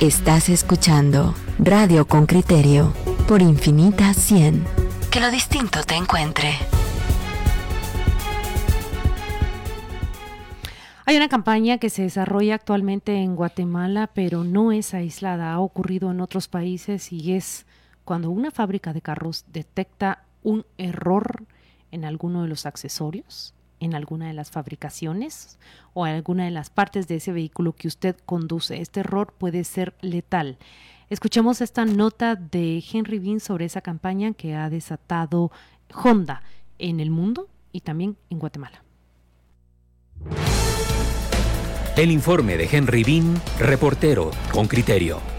Estás escuchando Radio con Criterio por Infinita 100. Que lo distinto te encuentre. Hay una campaña que se desarrolla actualmente en Guatemala, pero no es aislada, ha ocurrido en otros países y es cuando una fábrica de carros detecta un error en alguno de los accesorios, en alguna de las fabricaciones o en alguna de las partes de ese vehículo que usted conduce. Este error puede ser letal. Escuchemos esta nota de Henry Bean sobre esa campaña que ha desatado Honda en el mundo y también en Guatemala. El informe de Henry Bean, reportero con criterio.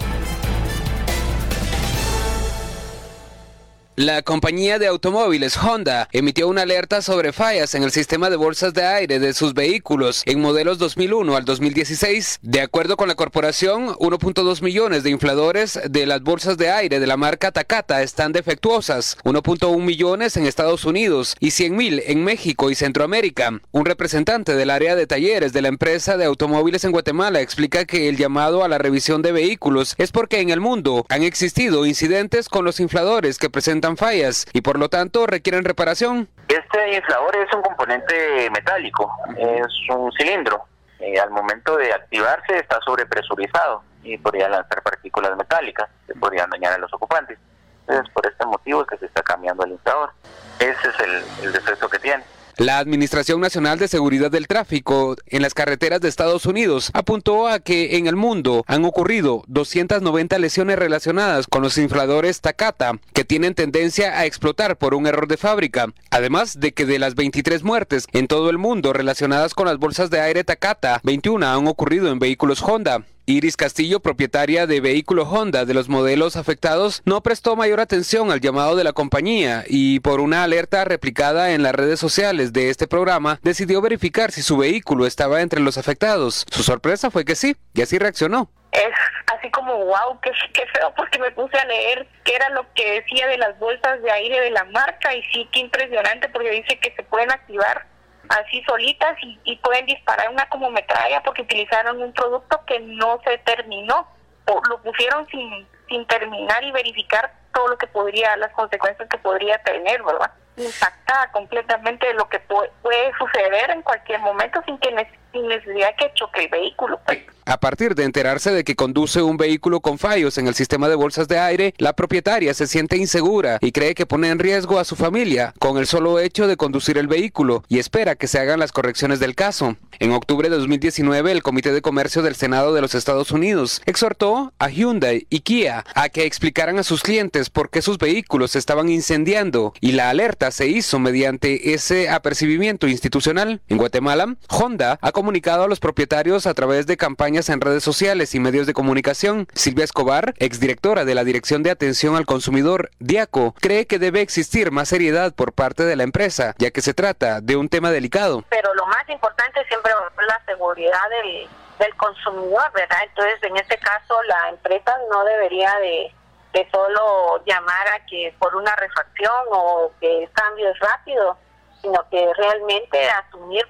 La compañía de automóviles Honda emitió una alerta sobre fallas en el sistema de bolsas de aire de sus vehículos en modelos 2001 al 2016. De acuerdo con la corporación, 1.2 millones de infladores de las bolsas de aire de la marca Takata están defectuosas, 1.1 millones en Estados Unidos y 100 mil en México y Centroamérica. Un representante del área de talleres de la empresa de automóviles en Guatemala explica que el llamado a la revisión de vehículos es porque en el mundo han existido incidentes con los infladores que presentan fallas y por lo tanto requieren reparación. Este inflador es un componente metálico, es un cilindro. Eh, al momento de activarse está sobrepresurizado y podría lanzar partículas metálicas que podrían dañar a los ocupantes. Entonces, por este motivo es que se está cambiando el inflador. Ese es el, el defecto que tiene. La Administración Nacional de Seguridad del Tráfico en las carreteras de Estados Unidos apuntó a que en el mundo han ocurrido 290 lesiones relacionadas con los infladores Takata, que tienen tendencia a explotar por un error de fábrica. Además de que de las 23 muertes en todo el mundo relacionadas con las bolsas de aire Takata, 21 han ocurrido en vehículos Honda. Iris Castillo, propietaria de vehículo Honda de los modelos afectados, no prestó mayor atención al llamado de la compañía y por una alerta replicada en las redes sociales de este programa, decidió verificar si su vehículo estaba entre los afectados. Su sorpresa fue que sí, y así reaccionó. Es así como, wow, qué, qué feo, porque me puse a leer qué era lo que decía de las bolsas de aire de la marca y sí, qué impresionante, porque dice que se pueden activar así solitas y, pueden disparar una como metralla porque utilizaron un producto que no se terminó o lo pusieron sin, sin terminar y verificar todo lo que podría, las consecuencias que podría tener, ¿verdad? Impactada completamente de lo que puede, puede suceder en cualquier momento sin que sin necesidad que choque el vehículo. Pues. A partir de enterarse de que conduce un vehículo con fallos en el sistema de bolsas de aire, la propietaria se siente insegura y cree que pone en riesgo a su familia con el solo hecho de conducir el vehículo y espera que se hagan las correcciones del caso. En octubre de 2019, el Comité de Comercio del Senado de los Estados Unidos exhortó a Hyundai y Kia a que explicaran a sus clientes por qué sus vehículos se estaban incendiando y la alerta se hizo mediante ese apercibimiento institucional. En Guatemala, Honda ha comunicado a los propietarios a través de campañas en redes sociales y medios de comunicación. Silvia Escobar, exdirectora de la Dirección de Atención al Consumidor, DIACO, cree que debe existir más seriedad por parte de la empresa, ya que se trata de un tema delicado. Pero lo más importante siempre es la seguridad del, del consumidor, ¿verdad? Entonces, en este caso, la empresa no debería de, de solo llamar a que por una refacción o que el cambio es rápido, sino que realmente asumir,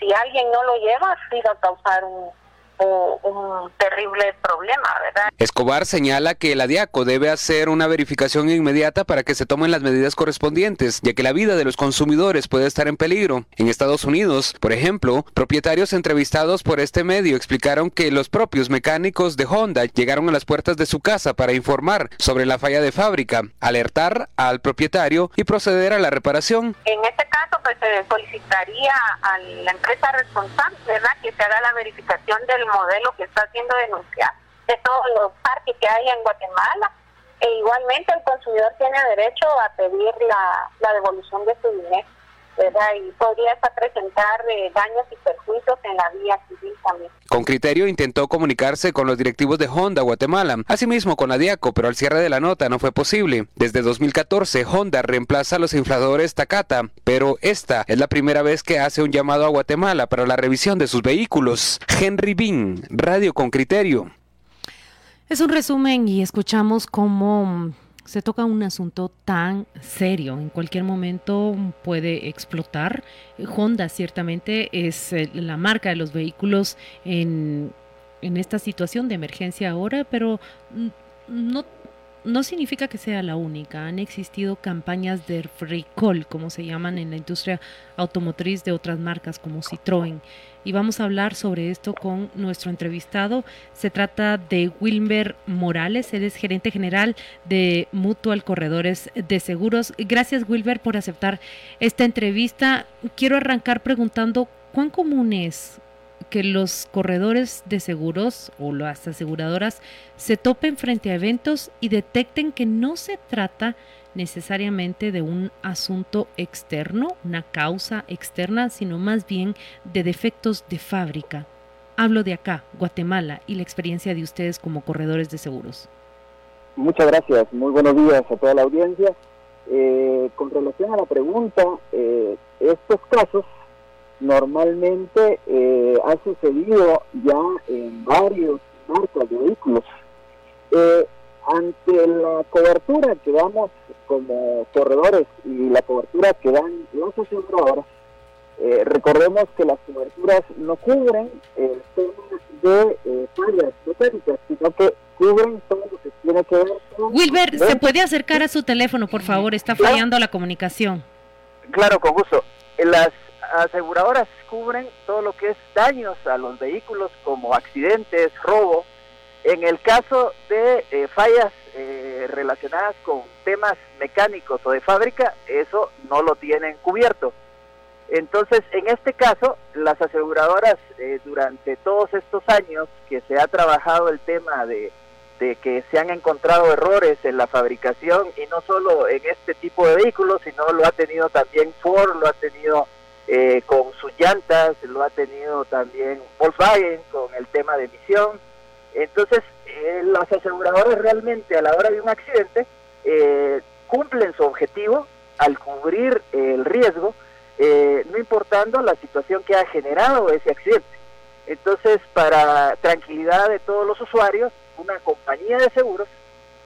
si alguien no lo lleva, sí va a causar un, un terrible problema, ¿verdad? Escobar señala que la DIACO debe hacer una verificación inmediata para que se tomen las medidas correspondientes, ya que la vida de los consumidores puede estar en peligro. En Estados Unidos, por ejemplo, propietarios entrevistados por este medio explicaron que los propios mecánicos de Honda llegaron a las puertas de su casa para informar sobre la falla de fábrica, alertar al propietario y proceder a la reparación. En este caso, pues se solicitaría a la empresa responsable, ¿verdad?, que se haga la verificación del modelo que está siendo denunciado de todos los parques que hay en Guatemala. E igualmente el consumidor tiene derecho a pedir la, la devolución de su dinero. Y podría hasta presentar eh, daños y perjuicios en la vía civil también. Con criterio intentó comunicarse con los directivos de Honda Guatemala, asimismo con la Diaco, pero al cierre de la nota no fue posible. Desde 2014 Honda reemplaza los infladores Takata, pero esta es la primera vez que hace un llamado a Guatemala para la revisión de sus vehículos. Henry Bean, Radio con criterio. Es un resumen y escuchamos cómo se toca un asunto tan serio. En cualquier momento puede explotar. Honda ciertamente es eh, la marca de los vehículos en en esta situación de emergencia ahora, pero no no significa que sea la única. Han existido campañas de recall, como se llaman en la industria automotriz de otras marcas como Citroën. Y vamos a hablar sobre esto con nuestro entrevistado. Se trata de Wilmer Morales, él es gerente general de Mutual Corredores de Seguros. Gracias Wilber por aceptar esta entrevista. Quiero arrancar preguntando cuán común es que los corredores de seguros o las aseguradoras se topen frente a eventos y detecten que no se trata necesariamente de un asunto externo, una causa externa, sino más bien de defectos de fábrica. Hablo de acá, Guatemala, y la experiencia de ustedes como corredores de seguros. Muchas gracias, muy buenos días a toda la audiencia. Eh, con relación a la pregunta, eh, estos casos normalmente eh, ha sucedido ya en varios marcas de vehículos. Eh, ante la cobertura que damos como corredores y la cobertura que dan los aseguradoras, eh, recordemos que las coberturas no cubren el tema de eh, fallas mecánicas, sino que cubren todo lo que tiene que ver con... Wilber, ¿se puede acercar a su teléfono, por favor? Está fallando la comunicación. Claro, con gusto. Las aseguradoras cubren todo lo que es daños a los vehículos como accidentes, robo. En el caso de eh, fallas eh, relacionadas con temas mecánicos o de fábrica, eso no lo tienen cubierto. Entonces, en este caso, las aseguradoras eh, durante todos estos años que se ha trabajado el tema de, de que se han encontrado errores en la fabricación y no solo en este tipo de vehículos, sino lo ha tenido también Ford, lo ha tenido eh, con sus llantas, lo ha tenido también Volkswagen con el tema de emisión. Entonces, eh, las aseguradoras realmente a la hora de un accidente eh, cumplen su objetivo al cubrir el riesgo, no importando la situación que ha generado ese accidente. Entonces, para tranquilidad de todos los usuarios, una compañía de seguros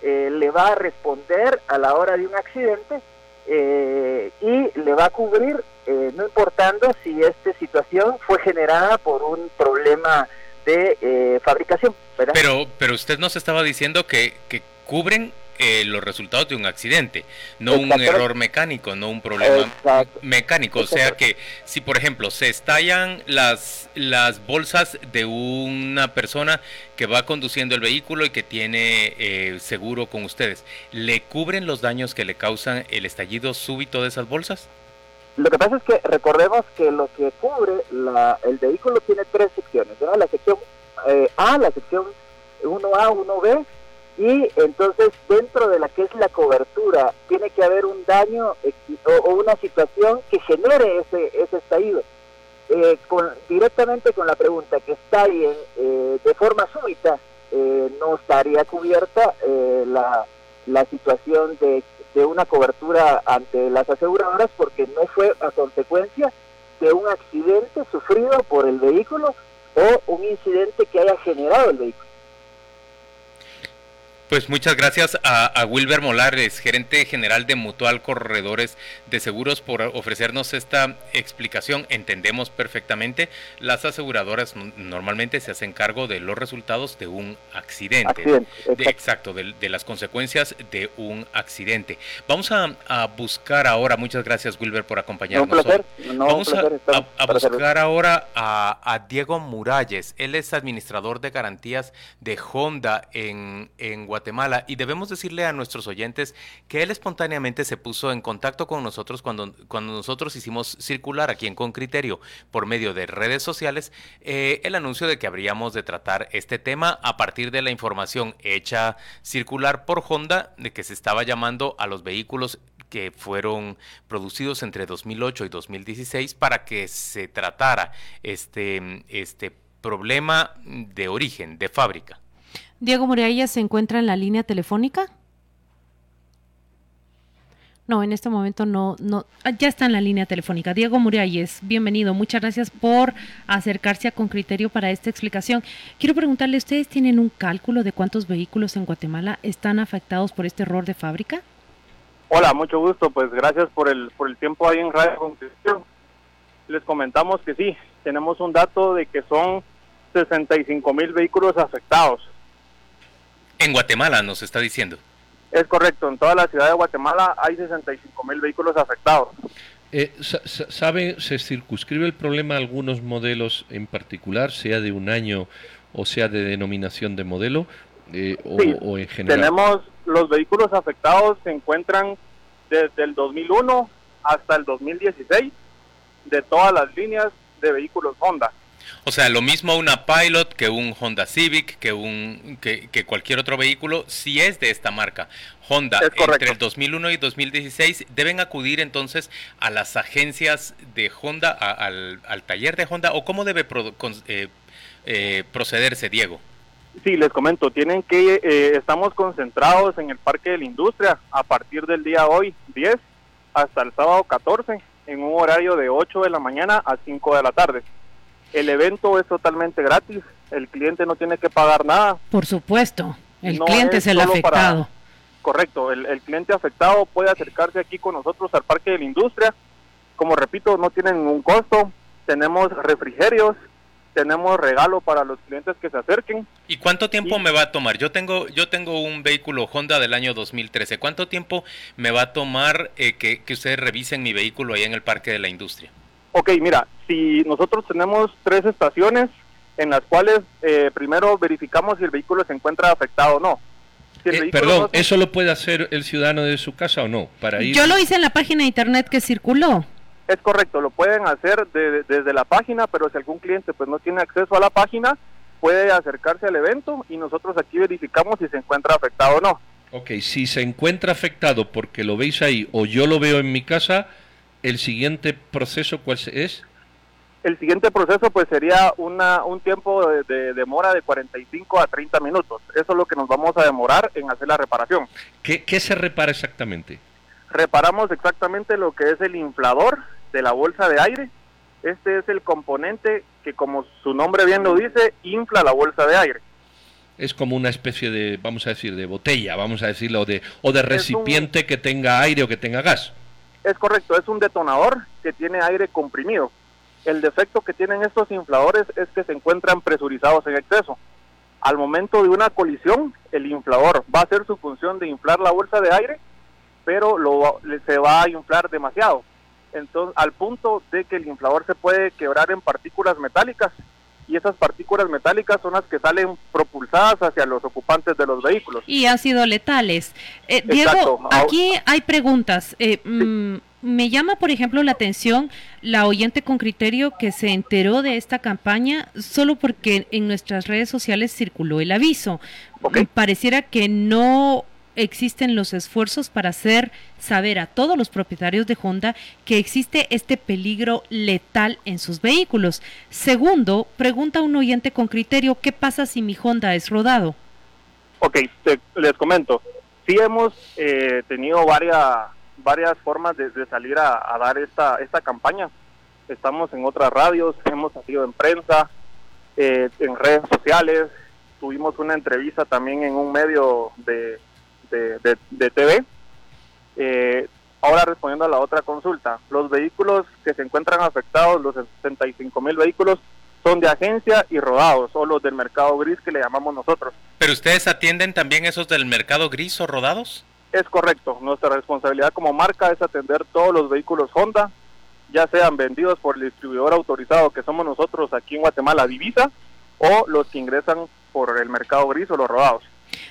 le va a responder a la hora de un accidente y le va a cubrir eh, no importando si esta situación fue generada por un problema de eh, fabricación. Pero, pero usted nos estaba diciendo que, que cubren eh, los resultados de un accidente, no un error mecánico, no un problema mecánico. O sea que si, por ejemplo, se estallan las, las bolsas de una persona que va conduciendo el vehículo y que tiene seguro con ustedes, ¿le cubren los daños que le causan el estallido súbito de esas bolsas? Lo que pasa es que recordemos que lo que cubre la, el vehículo tiene tres secciones, la sección eh, A, la sección 1A, 1B, y entonces dentro de la que es la cobertura tiene que haber un daño o, una situación que genere ese, ese estallido. Eh, directamente con la pregunta que estallen eh, de forma súbita, eh, no estaría cubierta la, la situación de de una cobertura ante las aseguradoras porque no fue a consecuencia de un accidente sufrido por el vehículo o un incidente que haya generado el vehículo. Pues muchas gracias a, Wilber Molares, gerente general de Mutual Corredores de Seguros, por ofrecernos esta explicación. Entendemos perfectamente, las aseguradoras normalmente se hacen cargo de los resultados de un accidente. exacto, de, las consecuencias de un accidente. Vamos a, buscar ahora, muchas gracias Wilber por acompañarnos. Vamos a, buscar ahora a, Diego Muralles. Él es administrador de garantías de Honda en, en Guatemala Guatemala y debemos decirle a nuestros oyentes que él espontáneamente se puso en contacto con nosotros cuando, cuando nosotros hicimos circular aquí en Con Criterio por medio de redes sociales eh, el anuncio de que habríamos de tratar este tema a partir de la información hecha circular por Honda de que se estaba llamando a los vehículos que fueron producidos entre 2008 y 2016 para que se tratara este, este problema de origen, de fábrica. Diego Muralla se encuentra en la línea telefónica. No, en este momento no, no, ah, ya está en la línea telefónica. Diego Muralles, bienvenido. Muchas gracias por acercarse a Con Criterio para esta explicación. Quiero preguntarle, ¿ustedes tienen un cálculo de cuántos vehículos en Guatemala están afectados por este error de fábrica? Hola, mucho gusto. Pues gracias por el, por el tiempo ahí en Radio Con Criterio. Les comentamos que sí, tenemos un dato de que son 65 mil vehículos afectados. En Guatemala nos está diciendo. Es correcto, en toda la ciudad de Guatemala hay 65 mil vehículos afectados. Eh, ¿Sabe, se circunscribe el problema a algunos modelos en particular, sea de un año o sea de denominación de modelo, eh, o, en general? Tenemos los vehículos afectados, se encuentran desde el 2001 hasta el 2016 de todas las líneas de vehículos Honda. O sea, lo mismo una Pilot que un Honda Civic, que un que, cualquier otro vehículo, si es de esta marca. Honda, entre el 2001 y 2016, deben acudir entonces a las agencias de Honda, al, taller de Honda, o cómo debe eh, eh, procederse, Diego. Sí, les comento, tienen que, eh, estamos concentrados en el Parque de la Industria a partir del día hoy, 10, hasta el sábado 14, en un horario de 8 de la mañana a 5 de la tarde. El evento es totalmente gratis, el cliente no tiene que pagar nada. Por supuesto, el cliente es el afectado. correcto, el, el, cliente afectado puede acercarse aquí con nosotros al Parque de la Industria. Como repito, no tienen ningún costo. Tenemos refrigerios, tenemos regalo para los clientes que se acerquen. ¿Y cuánto tiempo me va a tomar? Yo tengo yo tengo un vehículo Honda del año 2013. ¿Cuánto tiempo me va a tomar eh, que, que ustedes revisen mi vehículo ahí en el Parque de la Industria? Ok, mira, si nosotros tenemos tres estaciones en las cuales eh, primero verificamos si el vehículo se encuentra afectado o no. Eh, perdón, ¿eso lo puede hacer el ciudadano de su casa o no? Para ir... Yo lo hice en la página de internet que circuló. Es correcto, lo pueden hacer desde la página, pero si algún cliente pues no tiene acceso a la página, puede acercarse al evento y nosotros aquí verificamos si se encuentra afectado o no. Ok, si se encuentra afectado porque lo veis ahí o yo lo veo en mi casa, ¿el siguiente proceso cuál es? El siguiente proceso pues sería una, un tiempo de, demora de 45 a 30 minutos. Eso es lo que nos vamos a demorar en hacer la reparación. ¿Qué, qué se repara exactamente? Reparamos exactamente lo que es el inflador de la bolsa de aire. Este es el componente que como su nombre bien lo dice, infla la bolsa de aire. Es como una especie de, vamos a decir, de botella, vamos a decirlo, de, o de recipiente que tenga aire o que tenga gas. Es correcto, es un detonador que tiene aire comprimido. El defecto que tienen estos infladores es que se encuentran presurizados en exceso. Al momento de una colisión, el inflador va a hacer su función de inflar la bolsa de aire, pero se va a inflar demasiado. Entonces, al punto de que el inflador se puede quebrar en partículas metálicas y esas partículas metálicas son las que salen propulsadas hacia los ocupantes de los vehículos. Y han sido letales. Eh, Diego, aquí hay preguntas. Eh, mm, me llama, por ejemplo, la atención la oyente con criterio que se enteró de esta campaña solo porque en nuestras redes sociales circuló el aviso. Pareciera que no existen los esfuerzos para hacer saber a todos los propietarios de Honda que existe este peligro letal en sus vehículos. Segundo, pregunta un oyente con criterio, ¿qué pasa si mi Honda es rodado? Ok, les comento. Sí hemos eh, tenido varias, varias formas de, salir a, dar esta, esta campaña. Estamos en otras radios, hemos salido en prensa, eh, en redes sociales, tuvimos una entrevista también en un medio de, de, TV. Eh, ahora respondiendo a la otra consulta, los vehículos que se encuentran afectados, los 65 mil vehículos, son de agencia y rodados, o los del mercado gris que le llamamos nosotros. ¿Pero ustedes atienden también esos del mercado gris o rodados? Es correcto, nuestra responsabilidad como marca es atender todos los vehículos Honda, ya sean vendidos por el distribuidor autorizado que somos nosotros aquí en Guatemala, Divisa, o los que ingresan por el mercado gris o los rodados.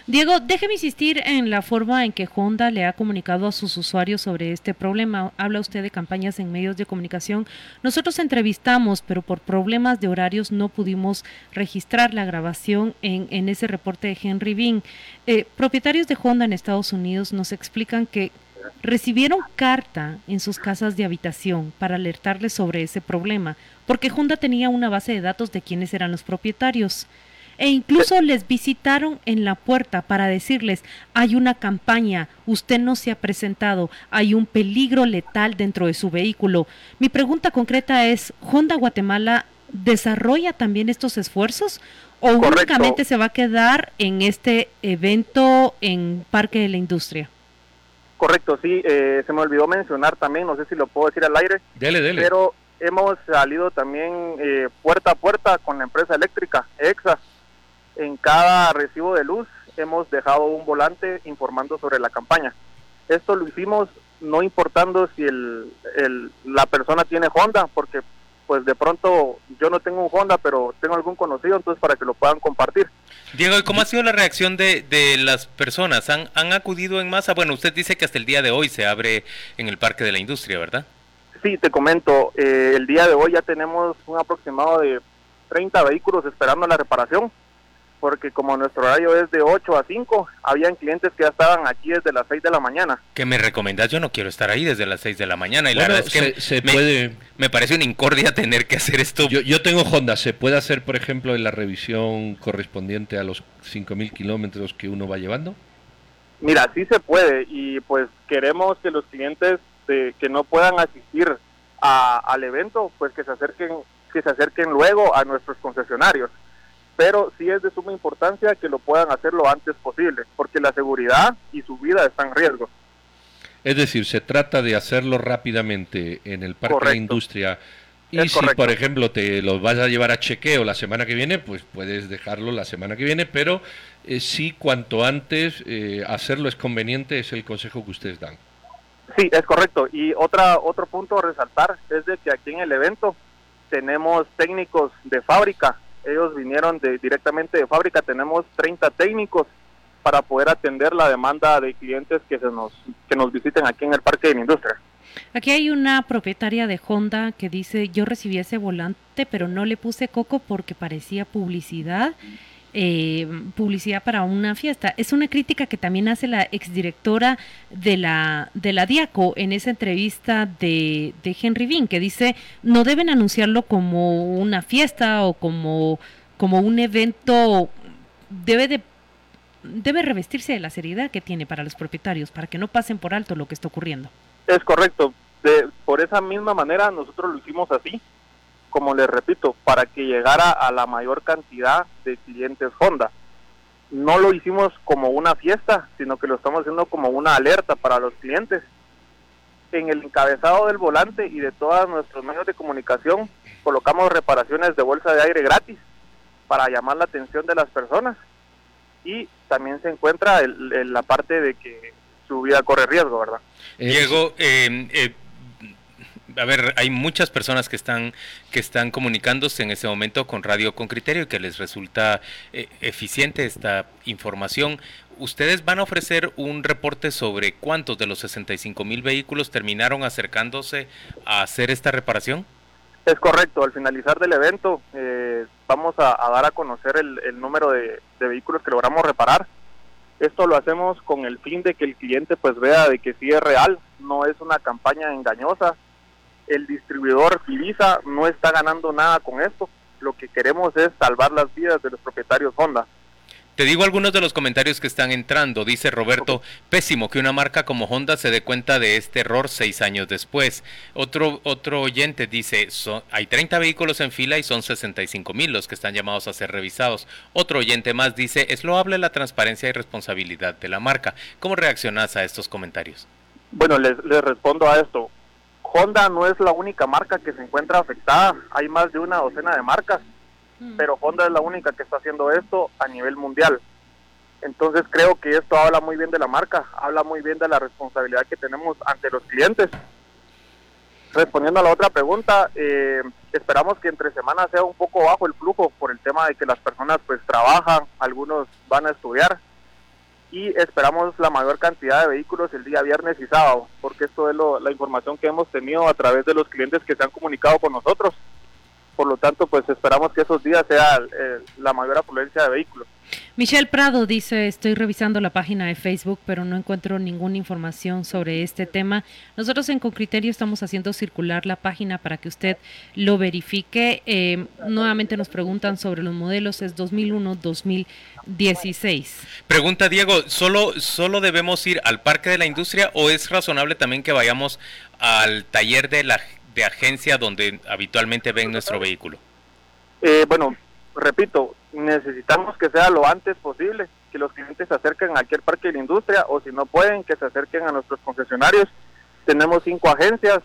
Diego, déjeme insistir en la forma en que Honda le ha comunicado a sus usuarios sobre este problema. Habla usted de campañas en medios de comunicación. Nosotros entrevistamos, pero por problemas de horarios no pudimos registrar la grabación en, ese reporte de Henry Bean. Eh, propietarios de Honda en Estados Unidos nos explican que recibieron carta en sus casas de habitación para alertarles sobre ese problema, porque Honda tenía una base de datos de quiénes eran los propietarios e incluso les visitaron en la puerta para decirles, hay una campaña, usted no se ha presentado, hay un peligro letal dentro de su vehículo. Mi pregunta concreta es, ¿Honda Guatemala desarrolla también estos esfuerzos o únicamente se va a quedar en este evento en Parque de la Industria? Correcto, sí, eh, se me olvidó mencionar también, no sé si lo puedo decir al aire, pero hemos salido también eh, puerta a puerta con la empresa eléctrica, EXA. En cada recibo de luz hemos dejado un volante informando sobre la campaña. Esto lo hicimos no importando si el, la persona tiene Honda, porque pues de pronto yo no tengo un Honda, pero tengo algún conocido, entonces para que lo puedan compartir. Diego, ¿y cómo ha sido la reacción de, de las personas? ¿Han, ¿Han acudido en masa? Bueno, usted dice que hasta el día de hoy se abre en el Parque de la Industria, ¿verdad? Sí, te comento, eh, el día de hoy ya tenemos un aproximado de 30 vehículos esperando la reparación porque como nuestro horario es de 8 a 5, habían clientes que ya estaban aquí desde las 6 de la mañana. ¿Qué me recomendás? Yo no quiero estar ahí desde las 6 de la mañana y la verdad es que se, me, puede... me parece una incordia tener que hacer esto. Yo, yo tengo Honda, ¿se puede hacer, por ejemplo, en la revisión correspondiente a los 5.000 kilómetros que uno va llevando? Mira, sí se puede y pues queremos que los clientes de, que no puedan asistir a, al evento, pues que se acerquen que se acerquen luego a nuestros concesionarios pero sí es de suma importancia que lo puedan hacer lo antes posible, porque la seguridad y su vida están en riesgo. Es decir, se trata de hacerlo rápidamente en el parque de industria. Y si, por ejemplo, te lo vas a llevar a chequeo la semana que viene, pues puedes dejarlo la semana que viene, pero eh, sí, cuanto antes eh, hacerlo es conveniente, es el consejo que ustedes dan. Sí, es correcto. Y otra, otro punto a resaltar es de que aquí en el evento tenemos técnicos de fábrica ellos vinieron de, directamente de fábrica, tenemos 30 técnicos para poder atender la demanda de clientes que, se nos, que nos visiten aquí en el Parque de la Industria. Aquí hay una propietaria de Honda que dice, yo recibí ese volante, pero no le puse coco porque parecía publicidad eh, publicidad para una fiesta. Es una crítica que también hace la exdirectora de la, de la Diaco en esa entrevista de, de Henry Bean, que dice, no deben anunciarlo como una fiesta o como, como un evento, debe de debe revestirse de la seriedad que tiene para los propietarios, para que no pasen por alto lo que está ocurriendo. Es correcto. De, por esa misma manera nosotros lo hicimos así como les repito, para que llegara a la mayor cantidad de clientes Honda. No lo hicimos como una fiesta, sino que lo estamos haciendo como una alerta para los clientes. En el encabezado del volante y de todos nuestros medios de comunicación colocamos reparaciones de bolsa de aire gratis para llamar la atención de las personas. Y también se encuentra el, la parte de que su vida corre riesgo, ¿verdad? Diego, eh, eh a ver, hay muchas personas que están, que están comunicándose en ese momento con Radio con Criterio y que les resulta eh, eficiente esta información. ¿Ustedes van a ofrecer un reporte sobre cuántos de los 65 mil vehículos terminaron acercándose a hacer esta reparación? Es correcto, al finalizar del evento eh, vamos a, dar a conocer el, número de, de, vehículos que logramos reparar. Esto lo hacemos con el fin de que el cliente pues vea de que sí es real, no es una campaña engañosa, el distribuidor Fivisa no está ganando nada con esto. Lo que queremos es salvar las vidas de los propietarios Honda. Te digo algunos de los comentarios que están entrando. Dice Roberto, pésimo que una marca como Honda se dé cuenta de este error seis años después. Otro, otro oyente dice, hay 30 vehículos en fila y son 65 mil los que están llamados a ser revisados. Otro oyente más dice, es loable la transparencia y responsabilidad de la marca. ¿Cómo reaccionas a estos comentarios? Bueno, les, les respondo a esto. Honda no es la única marca que se encuentra afectada, hay más de una docena de marcas, mm. pero Honda es la única que está haciendo esto a nivel mundial. Entonces creo que esto habla muy bien de la marca, habla muy bien de la responsabilidad que tenemos ante los clientes. Respondiendo a la otra pregunta, eh, esperamos que entre semanas sea un poco bajo el flujo por el tema de que las personas pues trabajan, algunos van a estudiar, y esperamos la mayor cantidad de vehículos el día viernes y sábado, porque esto es la información que hemos tenido a través de los clientes que se han comunicado con nosotros. Por lo tanto, pues esperamos que esos días sea eh, la mayor afluencia de vehículos. Michelle Prado dice, estoy revisando la página de Facebook, pero no encuentro ninguna información sobre este tema. Nosotros en Concriterio estamos haciendo circular la página para que usted lo verifique. Eh, nuevamente nos preguntan sobre los modelos, es 2001-2016. Pregunta Diego, ¿solo, ¿solo debemos ir al Parque de la Industria o es razonable también que vayamos al taller de la de agencia donde habitualmente ven nuestro vehículo? Eh, bueno, repito, necesitamos que sea lo antes posible, que los clientes se acerquen a cualquier parque de la industria o si no pueden, que se acerquen a nuestros concesionarios. Tenemos cinco agencias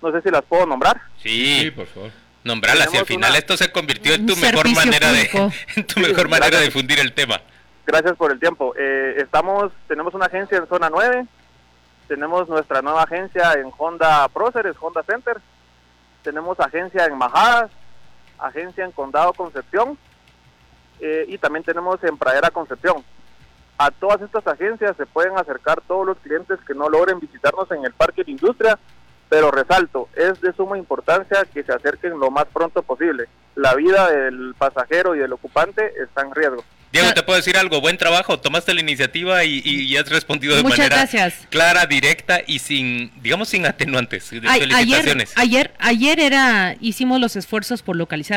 No sé si las puedo nombrar. Sí, por favor. Nombrarlas y al final esto se convirtió en tu mejor manera de en tu mejor manera de difundir el tema. Gracias por el tiempo. Eh, estamos tenemos una agencia en zona 9. Tenemos nuestra nueva agencia en Honda Proceres, Honda Center. Tenemos agencia en Majadas, agencia en Condado Concepción eh, y también tenemos en Pradera Concepción. A todas estas agencias se pueden acercar todos los clientes que no logren visitarnos en el Parque de Industria, pero resalto, es de suma importancia que se acerquen lo más pronto posible. La vida del pasajero y del ocupante está en riesgo. Diego, te puedo decir algo, buen trabajo, tomaste la iniciativa y, has respondido de manera clara, directa y sin, digamos, sin atenuantes. Ayer, ayer, ayer era, hicimos los esfuerzos por localizar